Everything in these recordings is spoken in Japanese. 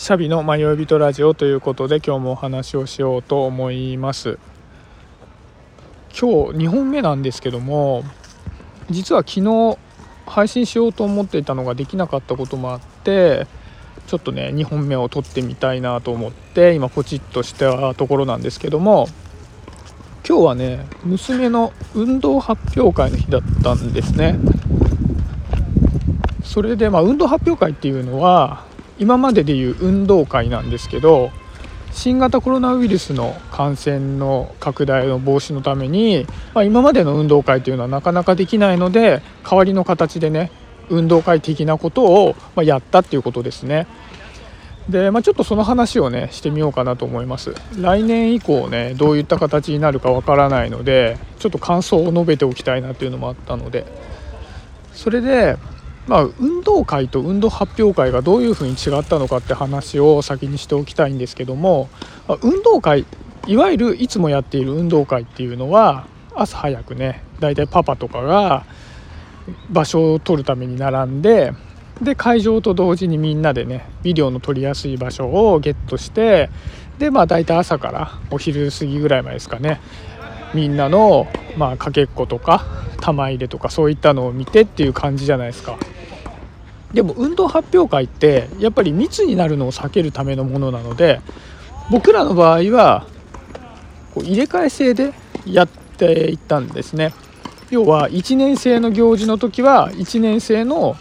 シャビの迷い人ラジオということで今日もお話をしようと思います。今日2本目なんですけども実は昨日配信しようと思っていたのができなかったこともあってちょっとね2本目を撮ってみたいなと思って今ポチッとしたところなんですけども今日はね娘の運動発表会の日だったんですね。それでまあ運動発表会っていうのは今まででいう運動会なんですけど新型コロナウイルスの感染の拡大の防止のために、まあ、今までの運動会というのはなかなかできないので代わりの形でね運動会的なことを、まやったっていうことですね。で、まあ、ちょっとその話をねしてみようかなと思います来年以降ねどういった形になるかわからないのでちょっと感想を述べておきたいなっていうのもあったのでそれでまあ、運動会と運動発表会がどういうふうに違ったのかって話を先にしておきたいんですけども運動会いわゆるいつもやっている運動会っていうのは朝早くねだいたいパパとかが場所を取るために並んでで会場と同時にみんなでねビデオの撮りやすい場所をゲットしてでまあ大体朝からお昼過ぎぐらいまでですかねみんなのまあかけっことか玉入れとかそういったのを見てっていう感じじゃないですか。でも運動発表会ってやっぱり密になるのを避けるためのものなので僕らの場合はこう入れ替え制でやっていったんですね。要は1年生の行事の時は1年生の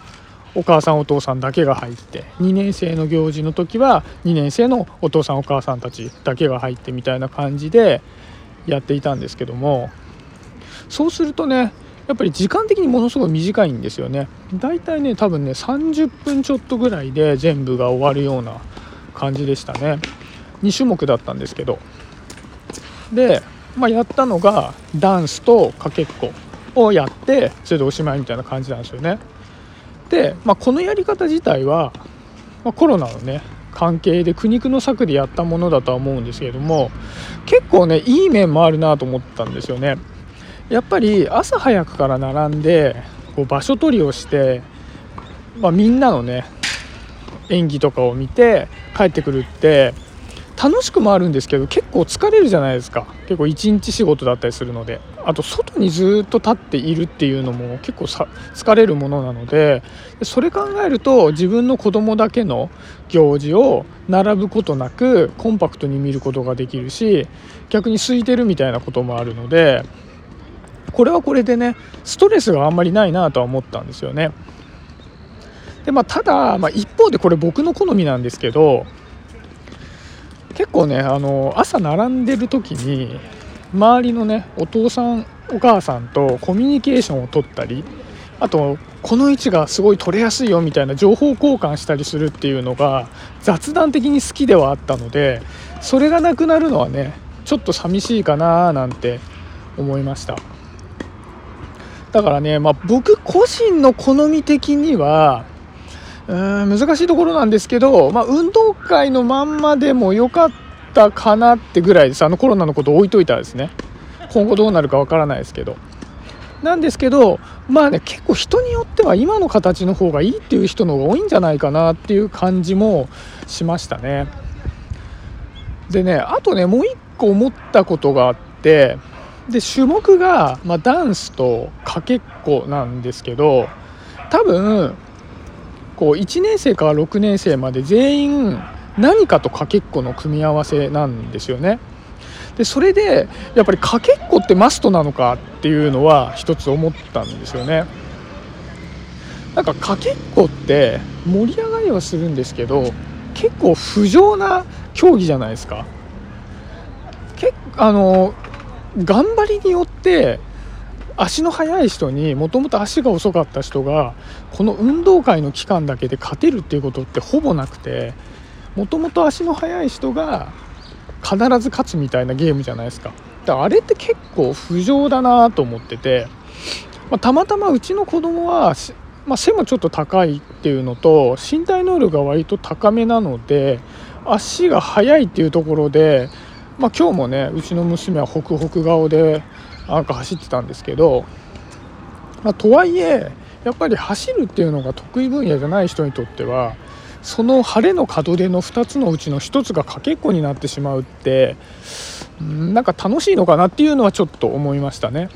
お母さんお父さんだけが入って2年生の行事の時は2年生のお父さんお母さんたちだけが入ってみたいな感じでやっていたんですけどもそうするとねやっぱり時間的にものすごい短いんですよね。だいたいね多分ね30分ちょっとぐらいで全部が終わるような感じでしたね。2種目だったんですけど。で、まあ、やったのがダンスとかけっこをやってそれでおしまいみたいな感じなんですよね。で、まあ、このやり方自体は、まあ、コロナのね関係で苦肉の策でやったものだとは思うんですけれども結構ねいい面もあるなと思ったんですよね。やっぱり朝早くから並んでこう場所取りをして、まあ、みんなのね演技とかを見て帰ってくるって楽しくもあるんですけど結構疲れるじゃないですか。結構一日仕事だったりするので。あと外にずっと立っているっていうのも結構さ疲れるものなのでそれ考えると自分の子供だけの行事を並ぶことなくコンパクトに見ることができるし逆に空いてるみたいなこともあるのでこれはこれでねストレスがあんまりないなとは思ったんですよね。でまあ、ただ、まあ、一方でこれ僕の好みなんですけど結構ねあの朝並んでる時に周りのねお父さんお母さんとコミュニケーションを取ったりあとこの位置がすごい取れやすいよみたいな情報交換したりするっていうのが雑談的に好きではあったのでそれがなくなるのはねちょっと寂しいかななんて思いました。だからね、まあ、僕個人の好み的にはうん難しいところなんですけど、まあ、運動会のまんまでも良かったかなってぐらいです。あのコロナのこと置いといたらですね。今後どうなるかわからないですけど。なんですけどまあね結構人によっては今の形の方がいいっていう人の方が多いんじゃないかなっていう感じもしましたね。でねあとねもう一個思ったことがあってで種目が、まあ、ダンスとかけっこなんですけど多分こう1年生から6年生まで全員何かとかけっこの組み合わせなんですよね。でそれでやっぱりかけっこってマストなのかっていうのは一つ思ったんですよね。なんかかけっこって盛り上がりはするんですけど結構不浄な競技じゃないですか。けあの頑張りによって足の速い人にもともと足が遅かった人がこの運動会の期間だけで勝てるっていうことってほぼなくてもともと足の速い人が必ず勝つみたいなゲームじゃないですか。だあれって結構不浄だなと思ってて、まあ、たまたまうちの子供はまあ、背もちょっと高いっていうのと身体能力が割と高めなので足が速いっていうところでまあ、今日もねうちの娘はホクホク顔でなんか走ってたんですけど、まあ、とはいえやっぱり走るっていうのが得意分野じゃない人にとってはその晴れの門出の2つのうちの1つがかけっこになってしまうってなんか楽しいのかなっていうのはちょっと思いましたね。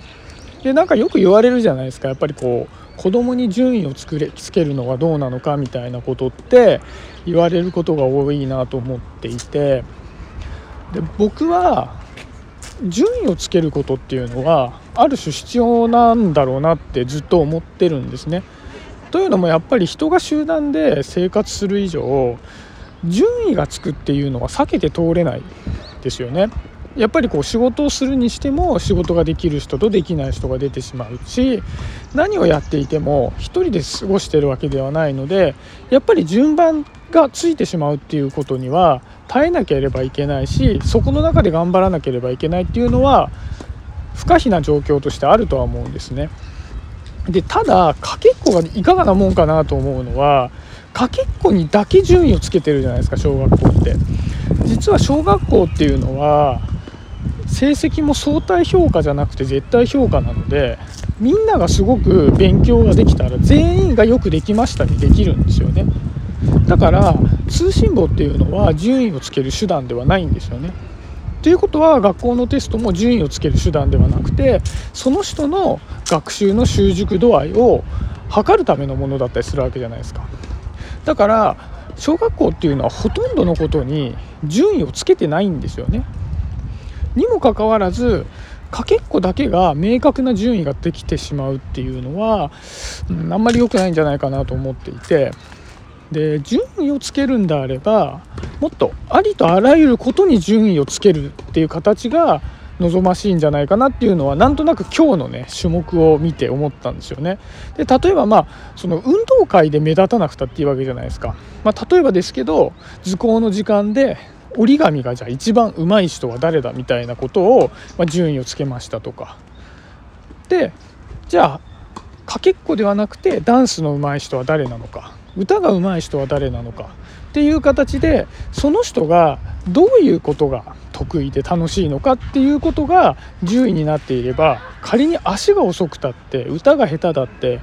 でなんかよく言われるじゃないですかやっぱりこう子供に順位をつくれつけるのはどうなのかみたいなことって言われることが多いなと思っていてで僕は順位をつけることっていうのはある種必要なんだろうなってずっと思ってるんですね。というのもやっぱり人が集団で生活する以上順位がつくっていうのは避けて通れないですよね。やっぱりこう仕事をするにしても仕事ができる人とできない人が出てしまうし何をやっていても1人で過ごしてるわけではないのでやっぱり順番がついてしまうっていうことには耐えなければいけないしそこの中で頑張らなければいけないっていうのは不可避な状況としてあるとは思うんですね。でただかけっこがいかがなもんかなと思うのはかけっこにだけ順位をつけてるじゃないですか小学校って。実は小学校っていうのは成績も相対評価じゃなくて絶対評価なのでみんながすごく勉強ができたら全員がよくできましたにできるんですよねだから通信簿っていうのは順位をつける手段ではないんですよね。ということは学校のテストも順位をつける手段ではなくてその人の学習の習熟度合いを測るためのものだったりするわけじゃないですか。だから小学校っていうのはほとんどのことに順位をつけてないんですよね。にもかかわらずかけっこだけが明確な順位ができてしまうっていうのは、あんまり良くないんじゃないかなと思っていて。で順位をつけるんであればもっとありとあらゆることに順位をつけるっていう形が望ましいんじゃないかなっていうのはなんとなく今日のね種目を見て思ったんですよね。で例えばまあその運動会で目立たなくたっていうわけじゃないですか。まあ、例えばですけど図工の時間で折り紙がじゃあ一番上手い人は誰だみたいなことを、まあ、順位をつけましたとかでじゃあかけっこではなくてダンスの上手い人は誰なのか歌が上手い人は誰なのかっていう形でその人がどういうことが得意で楽しいのかっていうことが10位になっていれば仮に足が遅くたって歌が下手だって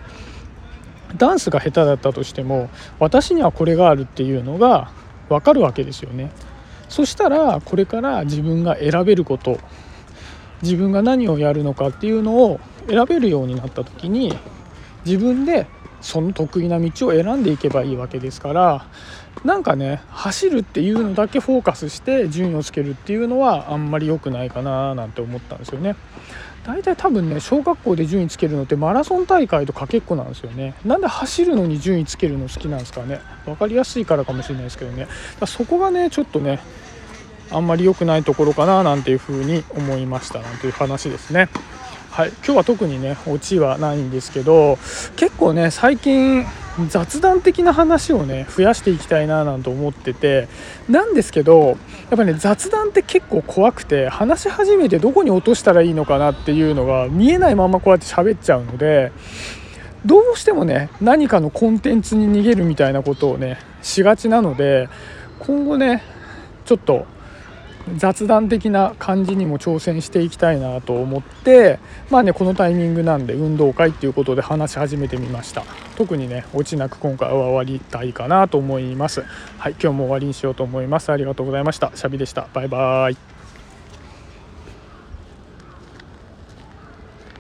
ダンスが下手だったとしても私にはこれがあるっていうのが分かるわけですよね。そしたらこれから自分が選べること自分が何をやるのかっていうのを選べるようになった時に自分でその得意な道を選んでいけばいいわけですからなんかね走るっていうのだけフォーカスして順位をつけるっていうのはあんまり良くないかななんて思ったんですよね。大体多分ね小学校で順位つけるのってマラソン大会とかけっこなんですよね。なんで走るのに順位つけるの好きなんですかね。分かりやすいからかもしれないですけどね。そこがねちょっとねあんまり良くないところかななんていうふうに思いましたなんていう話ですね。はい。今日は特にねオチはないんですけど結構ね最近雑談的な話をね増やしていきたいななんて思っててなんですけどやっぱね雑談って結構怖くて話し始めてどこに落としたらいいのかなっていうのが見えないままこうやって喋っちゃうのでどうしてもね何かのコンテンツに逃げるみたいなことをねしがちなので今後ねちょっと雑談的な感じにも挑戦していきたいなと思ってまあねこのタイミングなんで運動会っていうことで話し始めてみました。特にね落ちなく今回は終わりたいかなと思います。はい今日も終わりにしようと思います。ありがとうございました。シャビでした。バイバーイ。